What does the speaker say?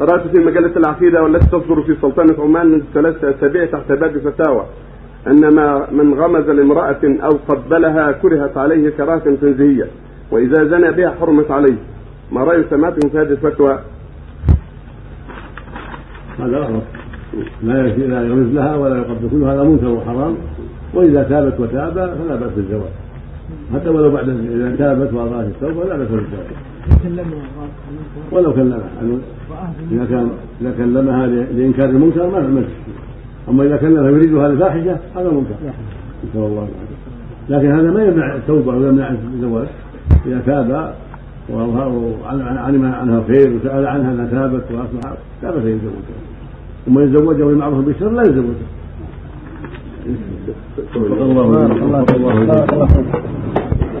قرأت في مجلة العقيدة والتي تصدر في سلطنة عمان منذ ثلاثة أسابيع تحت باب فتاوى أن ما من غمز لامرأة أو قبلها كرهت عليه كراهة تنزيهية وإذا زنى بها حرمت عليه. ما رأي سماعتكم في هذه الفتوى؟ هذا غلط لا لا لها ولا يقبل كله هذا منكر وحرام وإذا تابت وتاب فلا بأس بالزواج حتى ولو بعد إذا تابت وأرادت التوبة لا بأس بالزواج ولو كلمها إذا كان إذا كلمها لإنكار المنكر ما ما أما إذا كلمها يريدها للفاحشة هذا منكر نسأل الله العافية. لكن هذا ما يمنع التوبة ويمنع الزواج. إذا تاب وعلم عنها الخير وسأل عنها أنها تابت وأصلحت لا بأس يتزوجها. ثم يتزوجها بالمعروف بالشر لا يتزوجها. الله